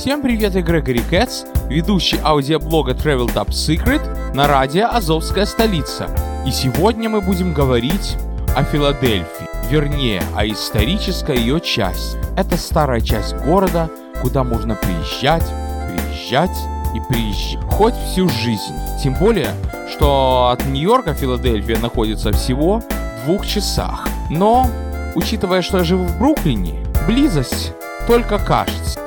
Всем привет, я Грегори Кэтс, ведущий аудиоблога Travel Top Secret на радио «Азовская столица». И сегодня мы будем говорить о Филадельфии, вернее, о исторической ее части. Это старая часть города, куда можно приезжать, приезжать и приезжать. Хоть всю жизнь. Тем более, что от Нью-Йорка Филадельфия находится всего в двух часах. Но, учитывая, что я живу в Бруклине, близость только кажется.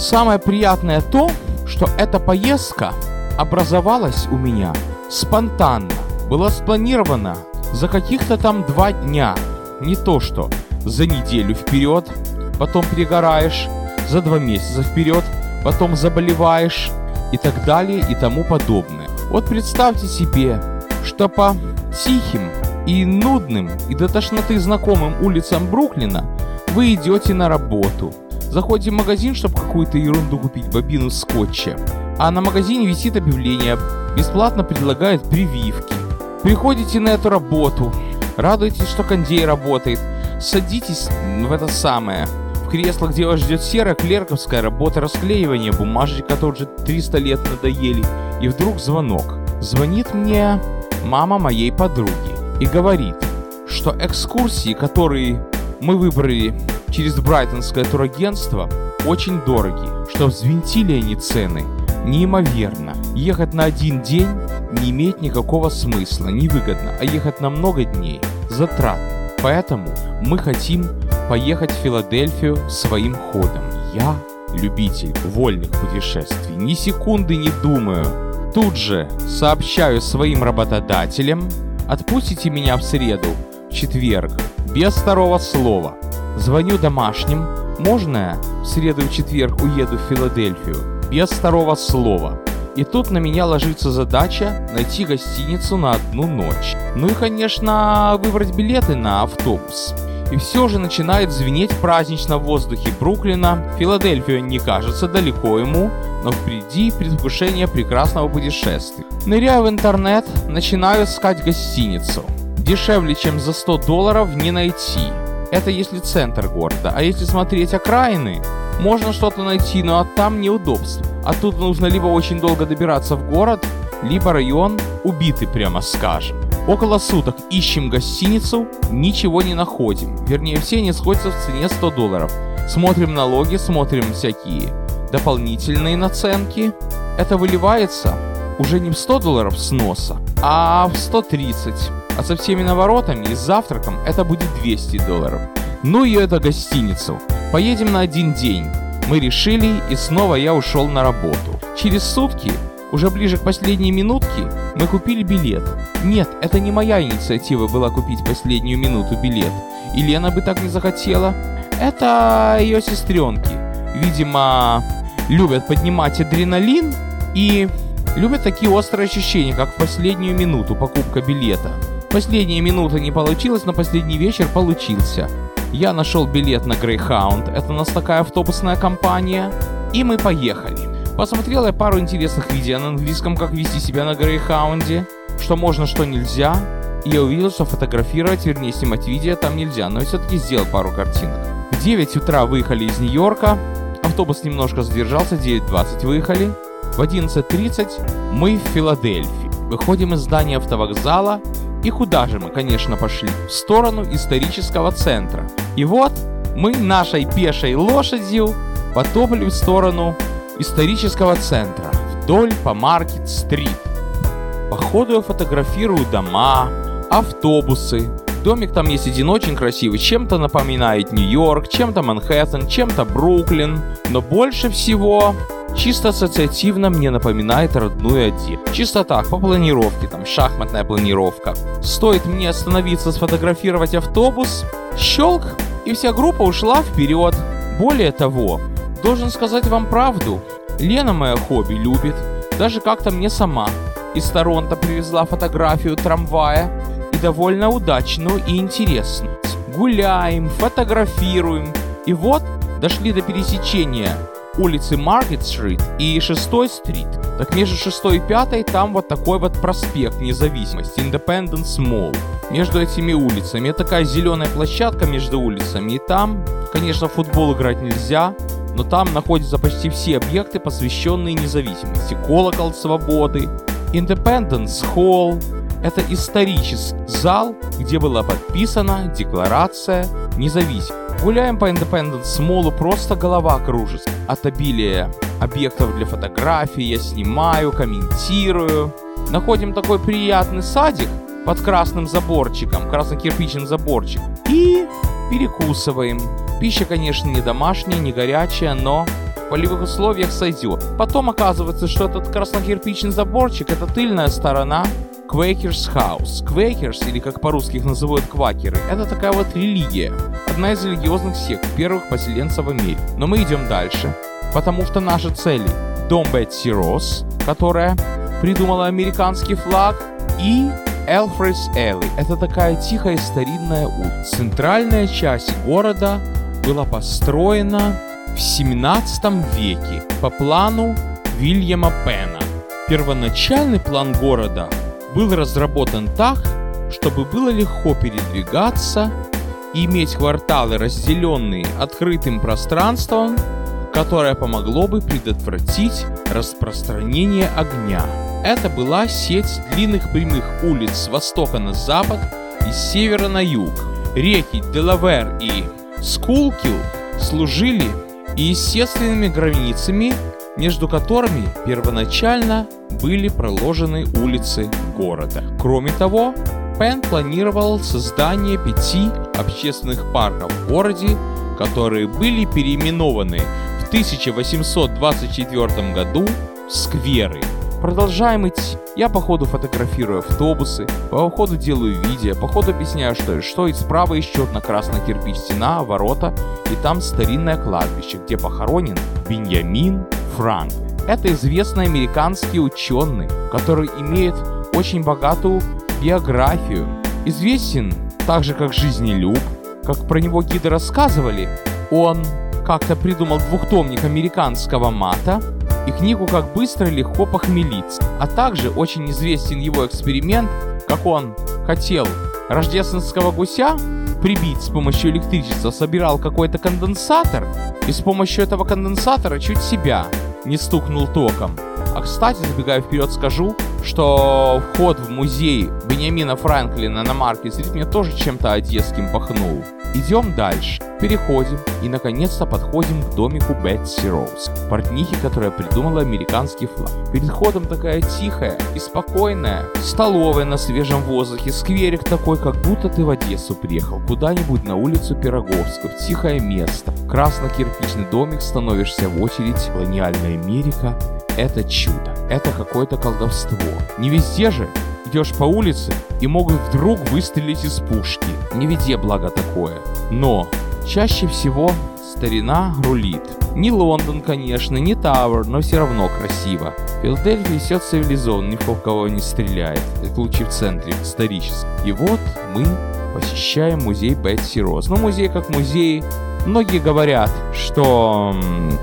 Самое приятное то, что эта поездка образовалась у меня спонтанно. Была спланирована за каких-то там два дня. Не то что за неделю вперед, потом перегораешь, за два месяца вперед, потом заболеваешь и так далее и тому подобное. Вот представьте себе, что по тихим и нудным и до тошноты знакомым улицам Бруклина вы идете на работу – Заходите в магазин, чтобы какую-то ерунду купить, бобину скотча. А на магазине висит объявление. Бесплатно предлагают прививки. Приходите на эту работу. Радуйтесь, что кондей работает. Садитесь в это самое. В кресло, где вас ждет серая клерковская работа расклеивания бумажек, которые уже 300 лет надоели. И вдруг звонок. Звонит мне мама моей подруги и говорит, что экскурсии, которые мы выбрали через брайтонское турагентство очень дороги, что взвинтили они цены неимоверно. Ехать на один день не имеет никакого смысла, невыгодно, а ехать на много дней затратно. Поэтому мы хотим поехать в Филадельфию своим ходом. Я любитель вольных путешествий, ни секунды не думаю. Тут же сообщаю своим работодателям, отпустите меня в среду, в четверг, без второго слова. Звоню домашним. Можно в среду и четверг уеду в Филадельфию? Без второго слова. И тут на меня ложится задача найти гостиницу на одну ночь. Ну и, конечно, выбрать билеты на автобус. И все же начинает звенеть празднично в воздухе Бруклина. Филадельфия не кажется далеко ему, но впереди предвкушение прекрасного путешествия. Ныряю в интернет, начинаю искать гостиницу. Дешевле, чем за 100 долларов не найти. Это если центр города. А если смотреть окраины, можно что-то найти, но там неудобство. А тут нужно либо очень долго добираться в город, либо район убитый, прямо скажем. Около суток ищем гостиницу, ничего не находим. Вернее, все они сходятся в цене 100 долларов. Смотрим налоги, смотрим всякие дополнительные наценки. Это выливается уже не в 100 долларов с носа, а в 130. А со всеми наворотами и завтраком это будет 200 долларов. Ну и это гостиницу. Поедем на один день. Мы решили, и снова я ушел на работу. Через сутки, уже ближе к последней минутке, мы купили билет. Нет, это не моя инициатива была купить последнюю минуту билет. И Лена бы так не захотела. Это ее сестренки. Видимо, любят поднимать адреналин и любят такие острые ощущения, как в последнюю минуту покупка билета. Последняя минута не получилась, но последний вечер получился. Я нашел билет на Greyhound, это у нас такая автобусная компания, и мы поехали. Посмотрел я пару интересных видео на английском, как вести себя на Грейхаунде, что можно, что нельзя, и я увидел, что фотографировать, вернее снимать видео там нельзя, но все-таки сделал пару картинок. В 9 утра выехали из Нью-Йорка, автобус немножко задержался, 9.20 выехали, в 11.30 мы в Филадельфии. Выходим из здания автовокзала и куда же мы, конечно, пошли? В сторону исторического центра. И вот мы нашей пешей лошадью потопали в сторону исторического центра, вдоль по Маркет-стрит. По ходу я фотографирую дома, автобусы. Домик там есть один очень красивый, чем-то напоминает Нью-Йорк, чем-то Манхэттен, чем-то Бруклин. Но больше всего чисто ассоциативно мне напоминает родную Одессу. Чисто так, по планировке, там шахматная планировка. Стоит мне остановиться, сфотографировать автобус, щелк, и вся группа ушла вперед. Более того, должен сказать вам правду, Лена мое хобби любит, даже как-то мне сама. Из Торонто привезла фотографию трамвая, и довольно удачную и интересную. Гуляем, фотографируем, и вот дошли до пересечения улицы Маркет-стрит и 6 стрит. Так между 6 и 5 там вот такой вот проспект независимости, Independence Mall. Между этими улицами такая зеленая площадка между улицами. И там, конечно, футбол играть нельзя, но там находятся почти все объекты, посвященные независимости. Колокол свободы, Independence Hall – это исторический зал, где была подписана Декларация независимости. Гуляем по Independence Mall, просто голова кружится от обилия объектов для фотографий, я снимаю, комментирую. Находим такой приятный садик под красным заборчиком, красно-кирпичным заборчиком. И перекусываем. Пища, конечно, не домашняя, не горячая, но в полевых условиях сойдет. Потом оказывается, что этот красно-кирпичный заборчик – это тыльная сторона Quakers House. Quakers, или как по-русски их называют квакеры, это такая вот религия. Одна из религиозных сект первых поселенцев в Америке. Но мы идем дальше, потому что наши цели – дом Бетси Росс, которая придумала американский флаг, и Элфрис Элли. Это такая тихая старинная улица. Центральная часть города была построена в 17 веке по плану Вильяма Пена. Первоначальный план города был разработан так, чтобы было легко передвигаться иметь кварталы, разделенные открытым пространством, которое помогло бы предотвратить распространение огня. Это была сеть длинных прямых улиц с востока на запад и с севера на юг. Реки Делавер и Скулкил служили и естественными границами, между которыми первоначально были проложены улицы города. Кроме того, Пен планировал создание пяти общественных парков в городе, которые были переименованы в 1824 году в скверы. Продолжаем идти. Я по ходу фотографирую автобусы, по ходу делаю видео, по ходу объясняю, что и что, и справа еще одна красная кирпич стена, ворота, и там старинное кладбище, где похоронен Беньямин Франк. Это известный американский ученый, который имеет очень богатую биографию. Известен так же, как жизнелюб, как про него гиды рассказывали, он как-то придумал двухтомник американского мата, и книгу «Как быстро и легко похмелиться». А также очень известен его эксперимент, как он хотел рождественского гуся прибить с помощью электричества, собирал какой-то конденсатор и с помощью этого конденсатора чуть себя не стукнул током. А кстати, забегая вперед, скажу, что вход в музей Бениамина Франклина на Маркет-стрит мне тоже чем-то одесским пахнул. Идем дальше. Переходим и наконец-то подходим к домику Бетси Роуз, портнихи, которая придумала американский флаг. Перед входом такая тихая и спокойная, столовая на свежем воздухе, скверик такой, как будто ты в Одессу приехал, куда-нибудь на улицу Пироговскую, в тихое место. Красно-кирпичный домик, становишься в очередь, колониальная Америка, это чудо, это какое-то колдовство. Не везде же идешь по улице и могут вдруг выстрелить из пушки. Не везде благо такое. Но чаще всего старина рулит. Не Лондон, конечно, не Тауэр, но все равно красиво. Филадельфия все цивилизован, ни в кого не стреляет. Это лучше в центре, исторически. И вот мы посещаем музей Бетси Роз. Ну, музей как музей. Многие говорят, что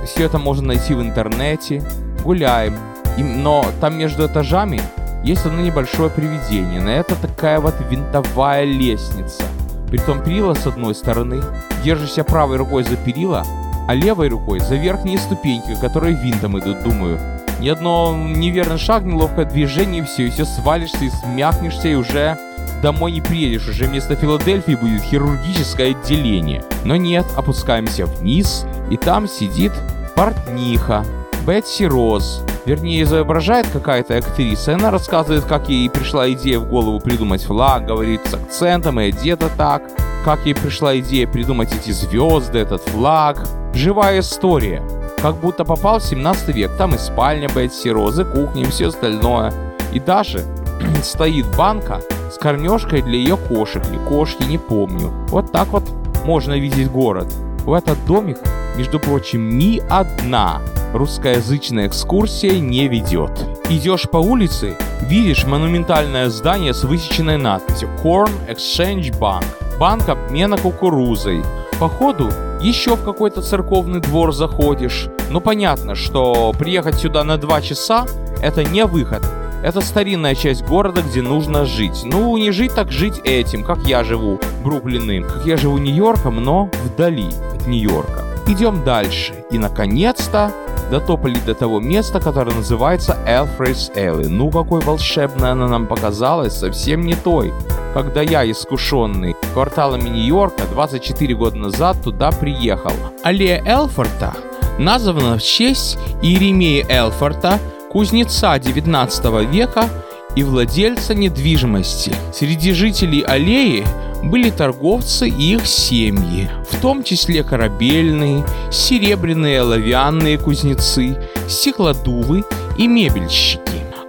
все это можно найти в интернете. Гуляем. Но там между этажами есть одно небольшое привидение, но это такая вот винтовая лестница. Притом перила с одной стороны, держишься правой рукой за перила, а левой рукой за верхние ступеньки, которые винтом идут, думаю. Ни одно неверный шаг, неловкое движение, и все, и все свалишься и смякнешься, и уже домой не приедешь, уже вместо Филадельфии будет хирургическое отделение. Но нет, опускаемся вниз, и там сидит портниха, Бетси Роз, вернее, изображает какая-то актриса, она рассказывает, как ей пришла идея в голову придумать флаг, говорит с акцентом и одета так, как ей пришла идея придумать эти звезды, этот флаг. Живая история. Как будто попал в 17 век. Там и спальня Бетси Розы, кухня и все остальное. И даже стоит банка с кормежкой для ее кошек или кошки, не помню. Вот так вот можно видеть город. В этот домик, между прочим, ни одна русскоязычная экскурсия не ведет. Идешь по улице, видишь монументальное здание с высеченной надписью Corn Exchange Bank, банк обмена кукурузой. По ходу еще в какой-то церковный двор заходишь. Ну понятно, что приехать сюда на два часа это не выход. Это старинная часть города, где нужно жить. Ну, не жить, так жить этим, как я живу Бруклиным, как я живу Нью-Йорком, но вдали от Нью-Йорка. Идем дальше. И, наконец-то, дотопали до того места, которое называется Элфрейс Элли. Ну, какой волшебной она нам показалась, совсем не той. Когда я, искушенный кварталами Нью-Йорка, 24 года назад туда приехал. Аллея Элфорта названа в честь Иеремея Элфорта, кузнеца 19 века и владельца недвижимости. Среди жителей аллеи были торговцы и их семьи, в том числе корабельные, серебряные оловянные кузнецы, стеклодувы и мебельщики.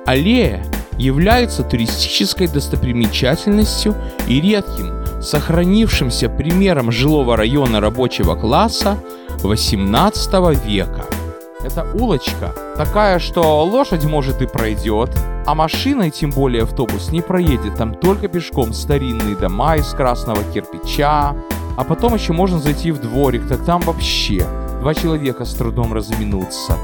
Аллея является туристической достопримечательностью и редким, сохранившимся примером жилого района рабочего класса 18 века. Эта улочка такая, что лошадь может и пройдет, а машина, тем более автобус, не проедет. Там только пешком старинные дома из красного кирпича. А потом еще можно зайти в дворик, так там вообще два человека с трудом разминутся.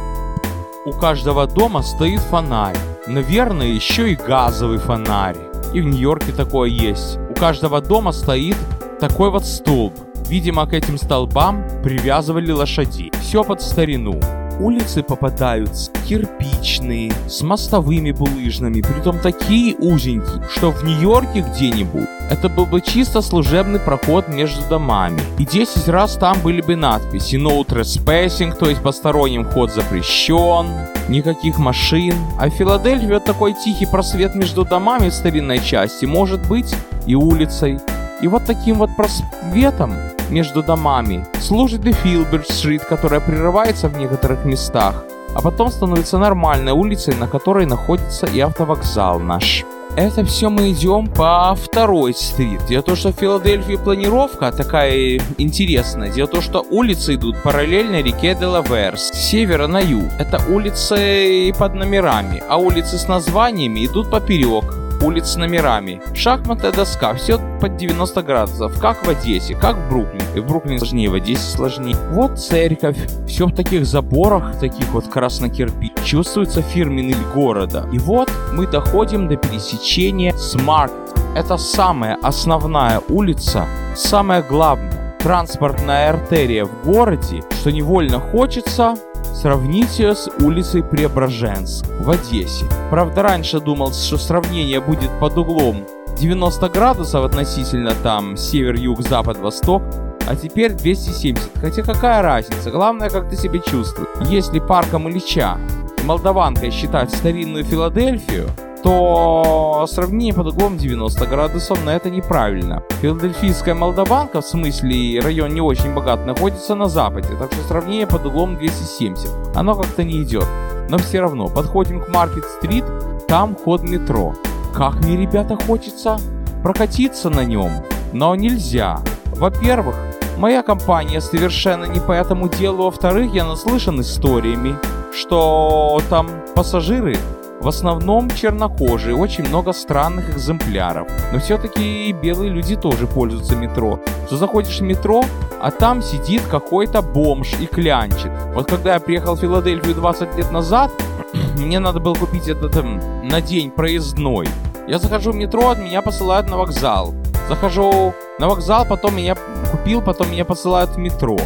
У каждого дома стоит фонарь. Наверное, еще и газовый фонарь. И в Нью-Йорке такое есть. У каждого дома стоит такой вот столб. Видимо, к этим столбам привязывали лошадей. Все под старину улицы попадаются кирпичные, с мостовыми булыжными, притом такие узенькие, что в Нью-Йорке где-нибудь это был бы чисто служебный проход между домами. И 10 раз там были бы надписи «No trespassing», то есть посторонним ход запрещен, никаких машин. А вот такой тихий просвет между домами в старинной части может быть и улицей. И вот таким вот просветом между домами служит и Филберт-стрит, которая прерывается в некоторых местах, а потом становится нормальной улицей, на которой находится и автовокзал наш. Это все мы идем по второй стрит. Дело в том, что в Филадельфии планировка такая интересная. Дело в том, что улицы идут параллельно реке Делавер с севера на юг. Это улицы под номерами, а улицы с названиями идут поперек улиц с номерами. Шахматная доска, все под 90 градусов, как в Одессе, как в Бруклине. И в Бруклине сложнее, в Одессе сложнее. Вот церковь, все в таких заборах, таких вот краснокирпич. Чувствуется фирменный города. И вот мы доходим до пересечения с Маркет. Это самая основная улица, самая главная транспортная артерия в городе, что невольно хочется Сравнить ее с улицей Преображенск в Одессе. Правда, раньше думал, что сравнение будет под углом 90 градусов относительно там север, юг, запад, восток, а теперь 270. Хотя какая разница, главное, как ты себя чувствуешь. Если парком Ильича молдаванкой считать старинную Филадельфию, то сравнение под углом 90 градусов, но это неправильно. Филадельфийская Молдаванка, в смысле район не очень богат, находится на западе, так что сравнение под углом 270. Оно как-то не идет. Но все равно, подходим к Маркет-стрит, там ход метро. Как мне, ребята, хочется прокатиться на нем, но нельзя. Во-первых, моя компания совершенно не по этому делу. Во-вторых, я наслышан историями, что там пассажиры в основном чернокожие, очень много странных экземпляров. Но все-таки белые люди тоже пользуются метро. Что заходишь в метро, а там сидит какой-то бомж и клянчит. Вот когда я приехал в Филадельфию 20 лет назад, мне надо было купить этот эм, на день проездной. Я захожу в метро, от меня посылают на вокзал. Захожу на вокзал, потом меня купил, потом меня посылают в метро.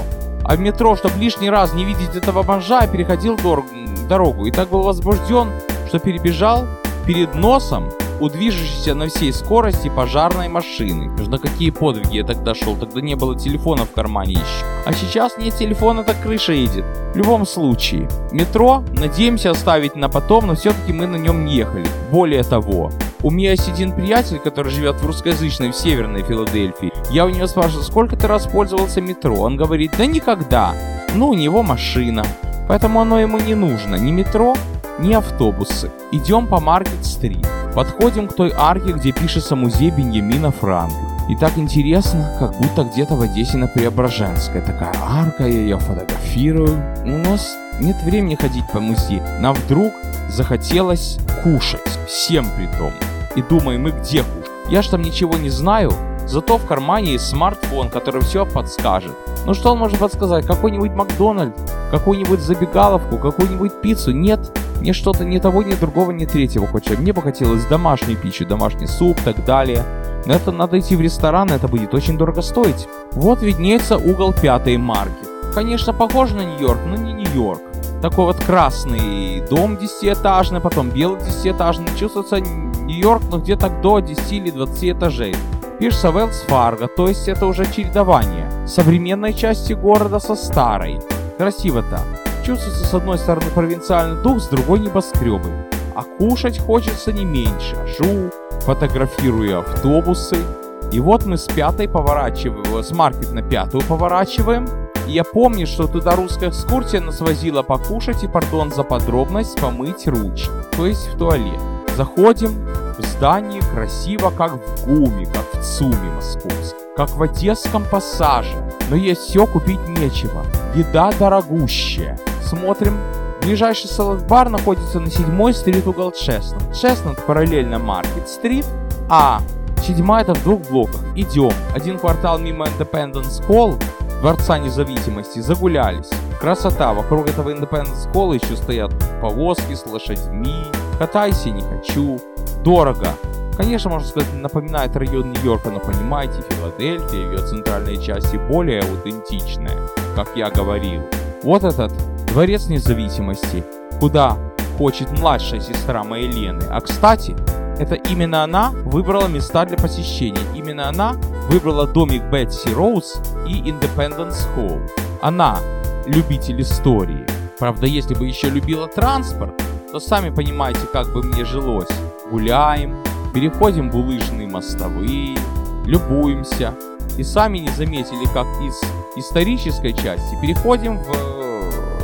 А в метро, чтобы лишний раз не видеть этого бомжа, я переходил дорогу. И так был возбужден, что перебежал перед носом у движущейся на всей скорости пожарной машины. На какие подвиги я тогда шел, тогда не было телефона в кармане еще. А сейчас нет телефона, так крыша едет. В любом случае, метро надеемся оставить на потом, но все-таки мы на нем не ехали. Более того, у меня есть один приятель, который живет в русскоязычной, в северной Филадельфии. Я у него спрашиваю, сколько ты раз пользовался метро? Он говорит, да никогда. Ну, у него машина. Поэтому оно ему не нужно. Ни метро, ни автобусы. Идем по Маркет-стрит. Подходим к той арке, где пишется музей Беньямина Франка. И так интересно, как будто где-то в Одессе на Преображенской. Такая арка, я ее фотографирую. У нас нет времени ходить по музею. Нам вдруг захотелось кушать. Всем при том. И думаем, мы где кушать? Я ж там ничего не знаю, Зато в кармане есть смартфон, который все подскажет. Ну что он может подсказать? Какой-нибудь Макдональд, какую-нибудь забегаловку, какую-нибудь пиццу? Нет, мне что-то ни того, ни другого, ни третьего хочется. Мне бы хотелось домашнюю пищу, домашний суп и так далее. Это надо идти в ресторан, это будет очень дорого стоить. Вот виднеется угол пятой марки. Конечно, похоже на Нью-Йорк, но не Нью-Йорк. Такой вот красный дом десятиэтажный, потом белый десятиэтажный. Чувствуется Нью-Йорк, но где-то до 10 или 20 этажей. Пишется Велс Фарго, то есть это уже чередование современной части города со старой. Красиво-то. Чувствуется с одной стороны провинциальный дух, с другой небоскребы. А кушать хочется не меньше. Жу, фотографирую автобусы. И вот мы с пятой поворачиваем, с маркет на пятую поворачиваем. И я помню, что туда русская экскурсия нас возила покушать и, пардон за подробность, помыть ручки, то есть в туалет. Заходим, в здании красиво, как в ГУМе, как в ЦУМе московском, как в Одесском пассаже. Но есть все, купить нечего. Еда дорогущая. Смотрим, ближайший салат-бар находится на 7-й стрит угол Честнут. Честнут параллельно Маркет-стрит, а седьмая это в двух блоках. Идем. Один квартал мимо Independence Hall, Дворца Независимости, загулялись. Красота, вокруг этого Independence Hall еще стоят повозки с лошадьми. Катайся, не хочу дорого. Конечно, можно сказать, напоминает район Нью-Йорка, но понимаете, Филадельфия, ее центральные части более аутентичная, как я говорил. Вот этот дворец независимости, куда хочет младшая сестра моей Лены. А кстати, это именно она выбрала места для посещения. Именно она выбрала домик Бетси Роуз и Independence Hall. Она любитель истории. Правда, если бы еще любила транспорт, то сами понимаете, как бы мне жилось гуляем, переходим булыжные мостовые, любуемся и сами не заметили, как из исторической части переходим в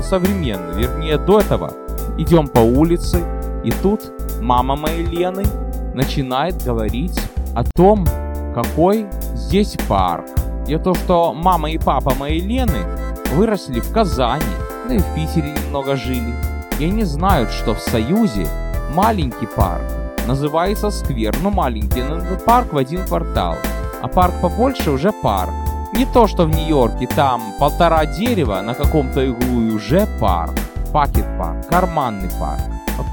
современную, вернее до этого идем по улице, и тут мама моей Лены начинает говорить о том, какой здесь парк. И то, что мама и папа моей Лены выросли в Казани, да и в Питере немного жили. И они знают, что в Союзе маленький парк называется сквер, маленький, но этот парк в один квартал. А парк побольше уже парк. Не то, что в Нью-Йорке, там полтора дерева на каком-то углу и уже парк. Пакет парк, карманный парк.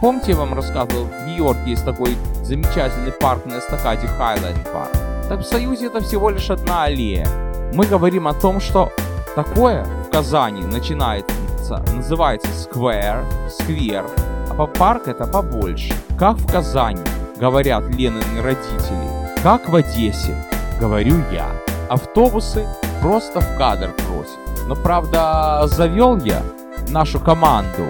Помните, я вам рассказывал, в Нью-Йорке есть такой замечательный парк на эстакаде Хайленд парк. Так в Союзе это всего лишь одна аллея. Мы говорим о том, что такое в Казани начинается, называется сквер, сквер, а парк это побольше. Как в Казани, говорят Ленины родители. Как в Одессе, говорю я. Автобусы просто в кадр просят. Но правда, завел я нашу команду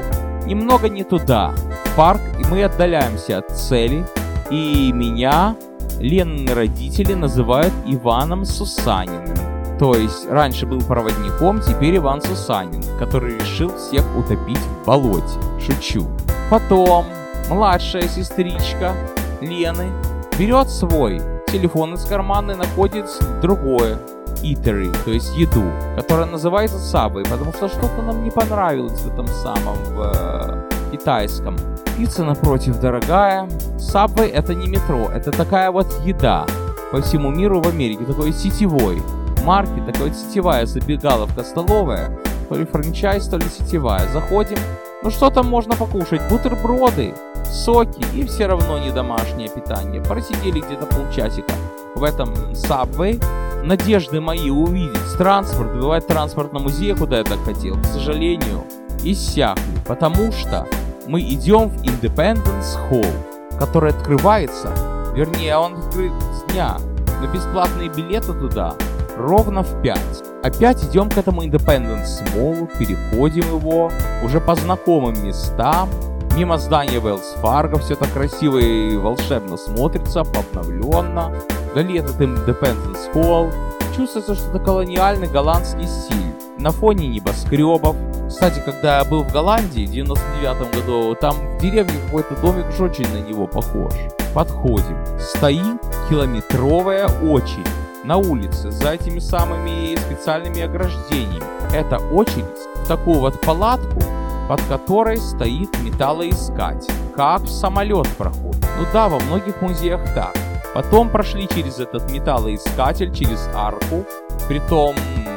немного не туда. Парк, и мы отдаляемся от цели. И меня Ленины родители называют Иваном Сусаниным. То есть раньше был проводником, теперь Иван Сусанин, который решил всех утопить в болоте. Шучу. Потом младшая сестричка Лены берет свой телефон из кармана и находит другое eatery, то есть еду, которая называется Subway, потому что что-то нам не понравилось в этом самом в э, китайском. Пицца напротив дорогая. Subway это не метро, это такая вот еда по всему миру в Америке, такой сетевой марки, такая сетевая забегаловка столовая, то ли франчайз, то ли сетевая. Заходим, ну что там можно покушать? Бутерброды, соки и все равно не домашнее питание. Просидели где-то полчасика в этом Subway. Надежды мои увидеть транспорт, бывает транспорт на музей, куда я так хотел, к сожалению, иссякли, потому что мы идем в Independence Hall, который открывается, вернее, он открыт с дня, но бесплатные билеты туда ровно в 5. Опять идем к этому Independence Mall, переходим его, уже по знакомым местам, мимо здания Wells Fargo, все так красиво и волшебно смотрится, обновленно. Вдали этот Independence Hall, чувствуется что-то колониальный голландский стиль, на фоне небоскребов. Кстати, когда я был в Голландии в 99 году, там в деревне какой-то домик уж очень на него похож. Подходим. Стоит километровая очередь на улице за этими самыми специальными ограждениями. Это очередь в такую вот палатку, под которой стоит металлоискатель. Как самолет проходит. Ну да, во многих музеях так. Потом прошли через этот металлоискатель, через арку. Притом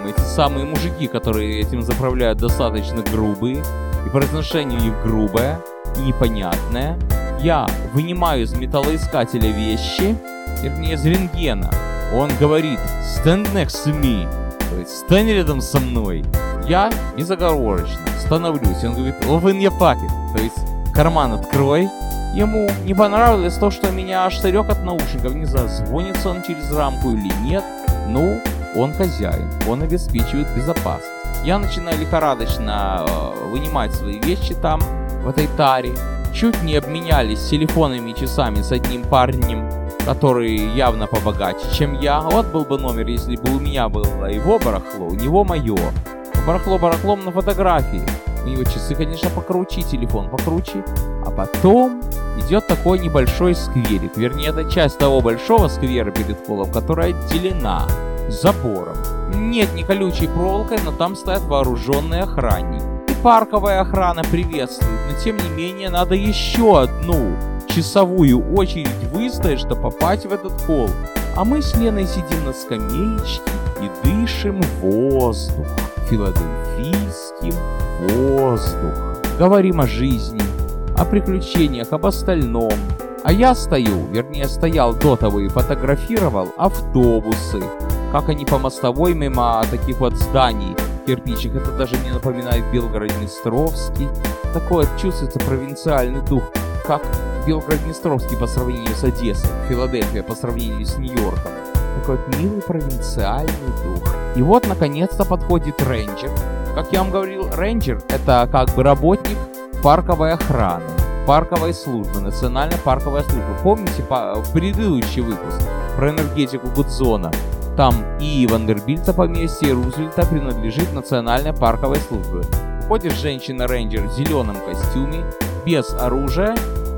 эти самые мужики, которые этим заправляют, достаточно грубые. И произношение у них грубое и непонятное. Я вынимаю из металлоискателя вещи, вернее из рентгена, он говорит «Stand next to me», то есть «Стань рядом со мной». Я безоговорочно становлюсь. Он говорит, open your pocket. То есть карман открой. Ему не понравилось то, что меня аж старек от наушников. Не знаю, звонится он через рамку или нет. Ну, он хозяин, он обеспечивает безопасность. Я начинаю лихорадочно э, вынимать свои вещи там, в этой таре. Чуть не обменялись телефонными часами с одним парнем, который явно побогаче, чем я. Вот был бы номер, если бы у меня было его барахло, у него мое. Барахло барахлом на фотографии. У него часы, конечно, покруче, телефон покруче. А потом идет такой небольшой скверик. Вернее, это часть того большого сквера перед холлом, которая отделена забором. Нет ни колючей проволокой, но там стоят вооруженные охранники. И парковая охрана приветствует, но тем не менее надо еще одну часовую очередь выстоять, чтобы попасть в этот холл. А мы с Леной сидим на скамеечке и дышим воздух, филадельфийским воздух. Говорим о жизни, о приключениях, об остальном. А я стою, вернее стоял до того и фотографировал автобусы, как они по мостовой мимо таких вот зданий кирпичик. Это даже мне напоминает Белгород-Днестровский. Такой чувствуется провинциальный дух, как Белгород-Днестровский по сравнению с Одессой, Филадельфия по сравнению с Нью-Йорком. Такой вот милый провинциальный дух. И вот, наконец-то, подходит рейнджер. Как я вам говорил, рейнджер — это как бы работник парковой охраны, парковой службы, национальная парковая служба. Помните по, предыдущий выпуск про энергетику Гудзона? Там и Вандербильта поместье, и Рузвельта принадлежит национальной парковой службе. Ходит женщина-рейнджер в зеленом костюме, без оружия,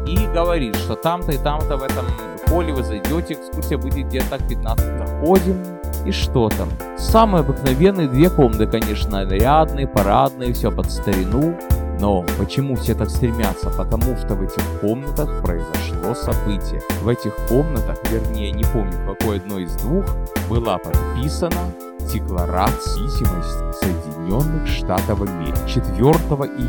и говорит, что там-то и там-то в этом поле вы зайдете, экскурсия будет где-то так 15 заходим. И что там? Самые обыкновенные две комнаты, конечно, нарядные, парадные, все под старину. Но почему все так стремятся? Потому что в этих комнатах произошло событие. В этих комнатах, вернее, не помню, какой одной из двух, была подписана Декларация независимости Соединенных Штатов Америки 4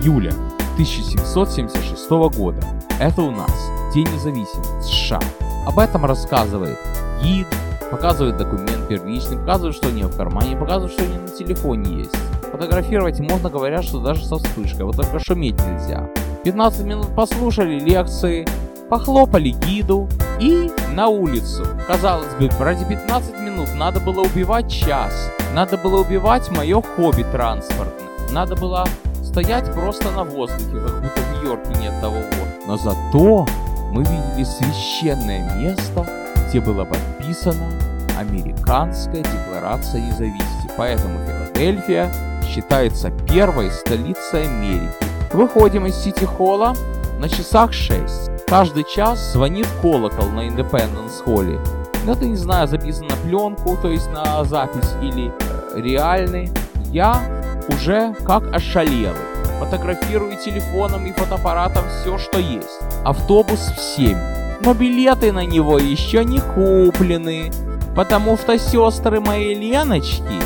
июля 1776 года. Это у нас День независимости США. Об этом рассказывает гид, показывает документ первичный, показывает, что у нее в кармане, показывает, что у нее на телефоне есть. Фотографировать можно, говорят, что даже со вспышкой, вот только шуметь нельзя. 15 минут послушали лекции, похлопали гиду и на улицу. Казалось бы, ради 15 минут надо было убивать час. Надо было убивать мое хобби транспортное. Надо было стоять просто на воздухе, как будто в Нью-Йорке нет того вот. Но зато мы видели священное место, где было подписано Американская декларация независимости. Поэтому Филадельфия считается первой столицей Америки. Выходим из Сити-холла на часах 6. Каждый час звонит колокол на Independence Холле. Но это, не знаю, записано на пленку, то есть на запись или э, реальный. Я уже как ошалелый. Фотографирую телефоном и фотоаппаратом все, что есть. Автобус в 7. Но билеты на него еще не куплены, потому что сестры моей Леночки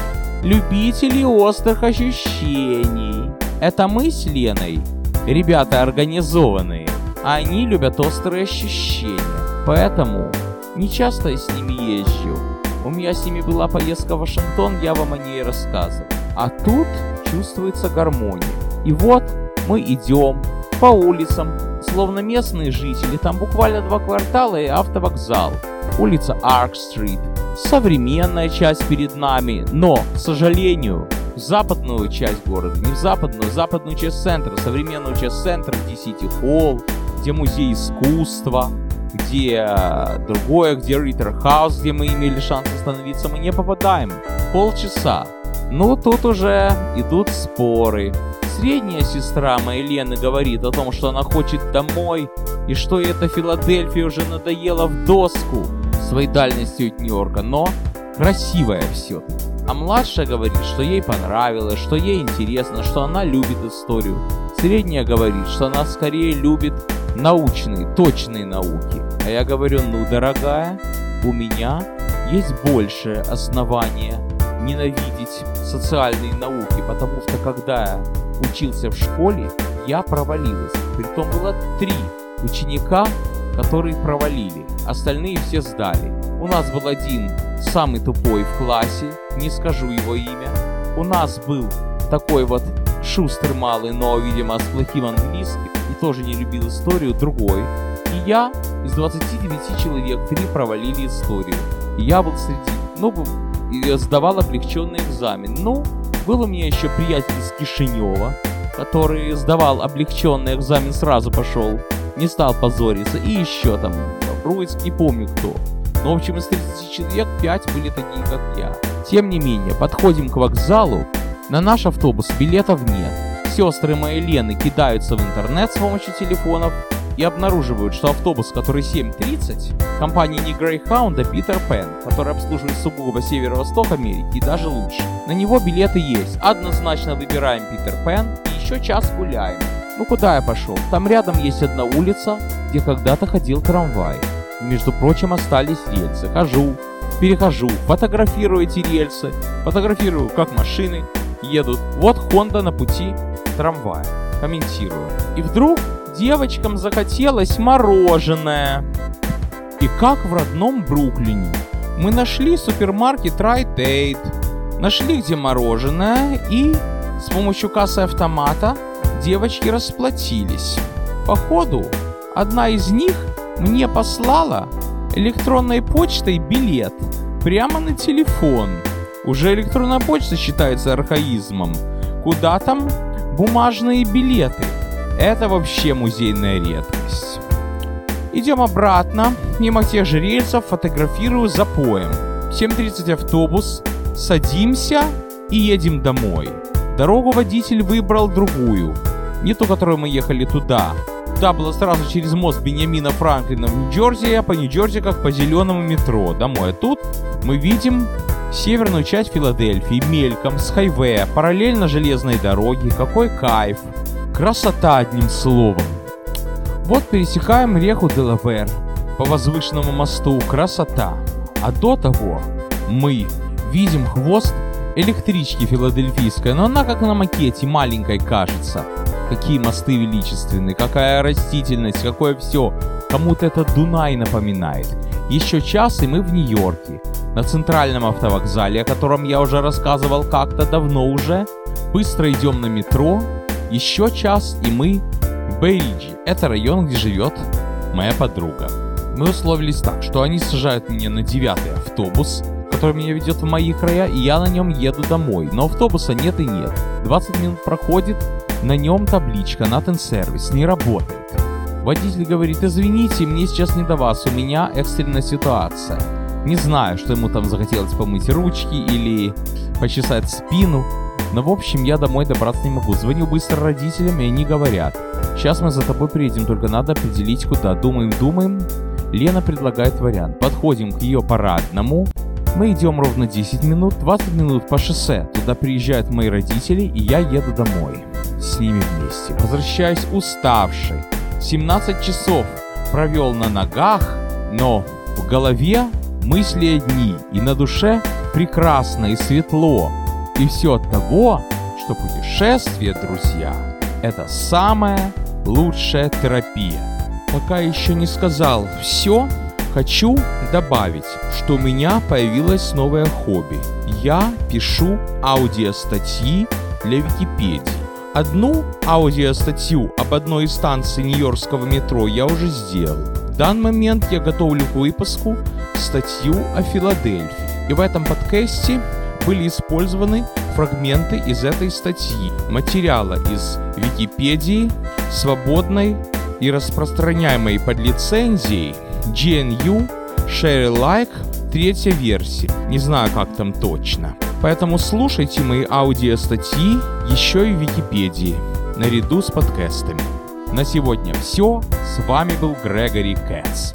любители острых ощущений. Это мы с Леной, ребята организованные, а они любят острые ощущения. Поэтому не часто я с ними езжу. У меня с ними была поездка в Вашингтон, я вам о ней рассказывал. А тут чувствуется гармония. И вот мы идем по улицам, словно местные жители. Там буквально два квартала и автовокзал. Улица Арк-стрит, современная часть перед нами, но, к сожалению, в западную часть города, не в западную, в западную часть центра, современную часть центра, где Сити Холл, где музей искусства, где другое, где Риттер Хаус, где мы имели шанс остановиться, мы не попадаем. Полчаса. Ну, тут уже идут споры. Средняя сестра моей Лены говорит о том, что она хочет домой, и что эта Филадельфия уже надоела в доску своей дальностью от Нью-Йорка, но красивая все А младшая говорит, что ей понравилось, что ей интересно, что она любит историю. Средняя говорит, что она скорее любит научные, точные науки. А я говорю, ну, дорогая, у меня есть большее основание ненавидеть социальные науки, потому что когда я учился в школе, я провалилась. Притом было три ученика, которые провалили. Остальные все сдали. У нас был один самый тупой в классе, не скажу его имя. У нас был такой вот шустрый малый, но, видимо, с плохим английским, и тоже не любил историю, другой. И я из 29 человек, три провалили историю. И я был среди, ну, сдавал облегченный экзамен. Ну, был у меня еще приятель из Кишинева, который сдавал облегченный экзамен, сразу пошел, не стал позориться. И еще там, Бруйск, не помню кто. Но, в общем, из 30 человек 5 были такие, как я. Тем не менее, подходим к вокзалу, на наш автобус билетов нет. Сестры моей Лены кидаются в интернет с помощью телефонов и обнаруживают, что автобус, который 7.30, компании не Greyhound, а Peter Pan, который обслуживает сугубо северо-восток Америки и даже лучше. На него билеты есть. Однозначно выбираем Peter Pan и еще час гуляем. Ну куда я пошел? Там рядом есть одна улица, где когда-то ходил трамвай. И, между прочим, остались рельсы. Хожу, перехожу, фотографирую эти рельсы, фотографирую, как машины едут. Вот Honda на пути трамвая. Комментирую. И вдруг девочкам захотелось мороженое. И как в родном Бруклине. Мы нашли супермаркет Rite Aid, нашли где мороженое и с помощью кассы автомата девочки расплатились. Походу, одна из них мне послала электронной почтой билет прямо на телефон. Уже электронная почта считается архаизмом. Куда там бумажные билеты? Это вообще музейная редкость. Идем обратно, мимо тех же рельсов, фотографирую запоем. 7.30 автобус, садимся и едем домой. Дорогу водитель выбрал другую, не ту, которую мы ехали туда. Туда было сразу через мост Бениамина Франклина в Нью-Джерси, а по Нью-Джерси как по зеленому метро домой. А тут мы видим северную часть Филадельфии, мельком, с хайвея, параллельно железной дороге. Какой кайф! Красота, одним словом. Вот пересекаем реку Делавер по возвышенному мосту. Красота. А до того мы видим хвост электрички филадельфийской, но она как на макете маленькой кажется. Какие мосты величественные, какая растительность, какое все. Кому-то это Дунай напоминает. Еще час и мы в Нью-Йорке. На центральном автовокзале, о котором я уже рассказывал как-то давно уже. Быстро идем на метро. Еще час и мы в Бейриджи. Это район, где живет моя подруга. Мы условились так, что они сажают меня на девятый автобус, который меня ведет в мои края, и я на нем еду домой. Но автобуса нет и нет. 20 минут проходит, на нем табличка Натан Сервис не работает. Водитель говорит, извините, мне сейчас не до вас, у меня экстренная ситуация. Не знаю, что ему там захотелось помыть ручки или почесать спину. Но в общем, я домой добраться не могу. Звоню быстро родителям, и они говорят. Сейчас мы за тобой приедем, только надо определить куда. Думаем, думаем. Лена предлагает вариант. Подходим к ее парадному. Мы идем ровно 10 минут, 20 минут по шоссе. Туда приезжают мои родители, и я еду домой. С ними вместе. Возвращаюсь уставший. 17 часов провел на ногах, но в голове мысли одни, и на душе прекрасно и светло. И все от того, что путешествие, друзья, это самая лучшая терапия. Пока еще не сказал все, хочу добавить, что у меня появилось новое хобби. Я пишу аудиостатьи для Википедии. Одну аудиостатью об одной из станций Нью-Йоркского метро я уже сделал. В данный момент я готовлю к выпуску статью о Филадельфии. И в этом подкасте были использованы фрагменты из этой статьи, материала из Википедии, свободной и распространяемой под лицензией GNU Share Like третья версия. Не знаю, как там точно. Поэтому слушайте мои аудиостатьи еще и в Википедии, наряду с подкастами. На сегодня все. С вами был Грегори Кэтс.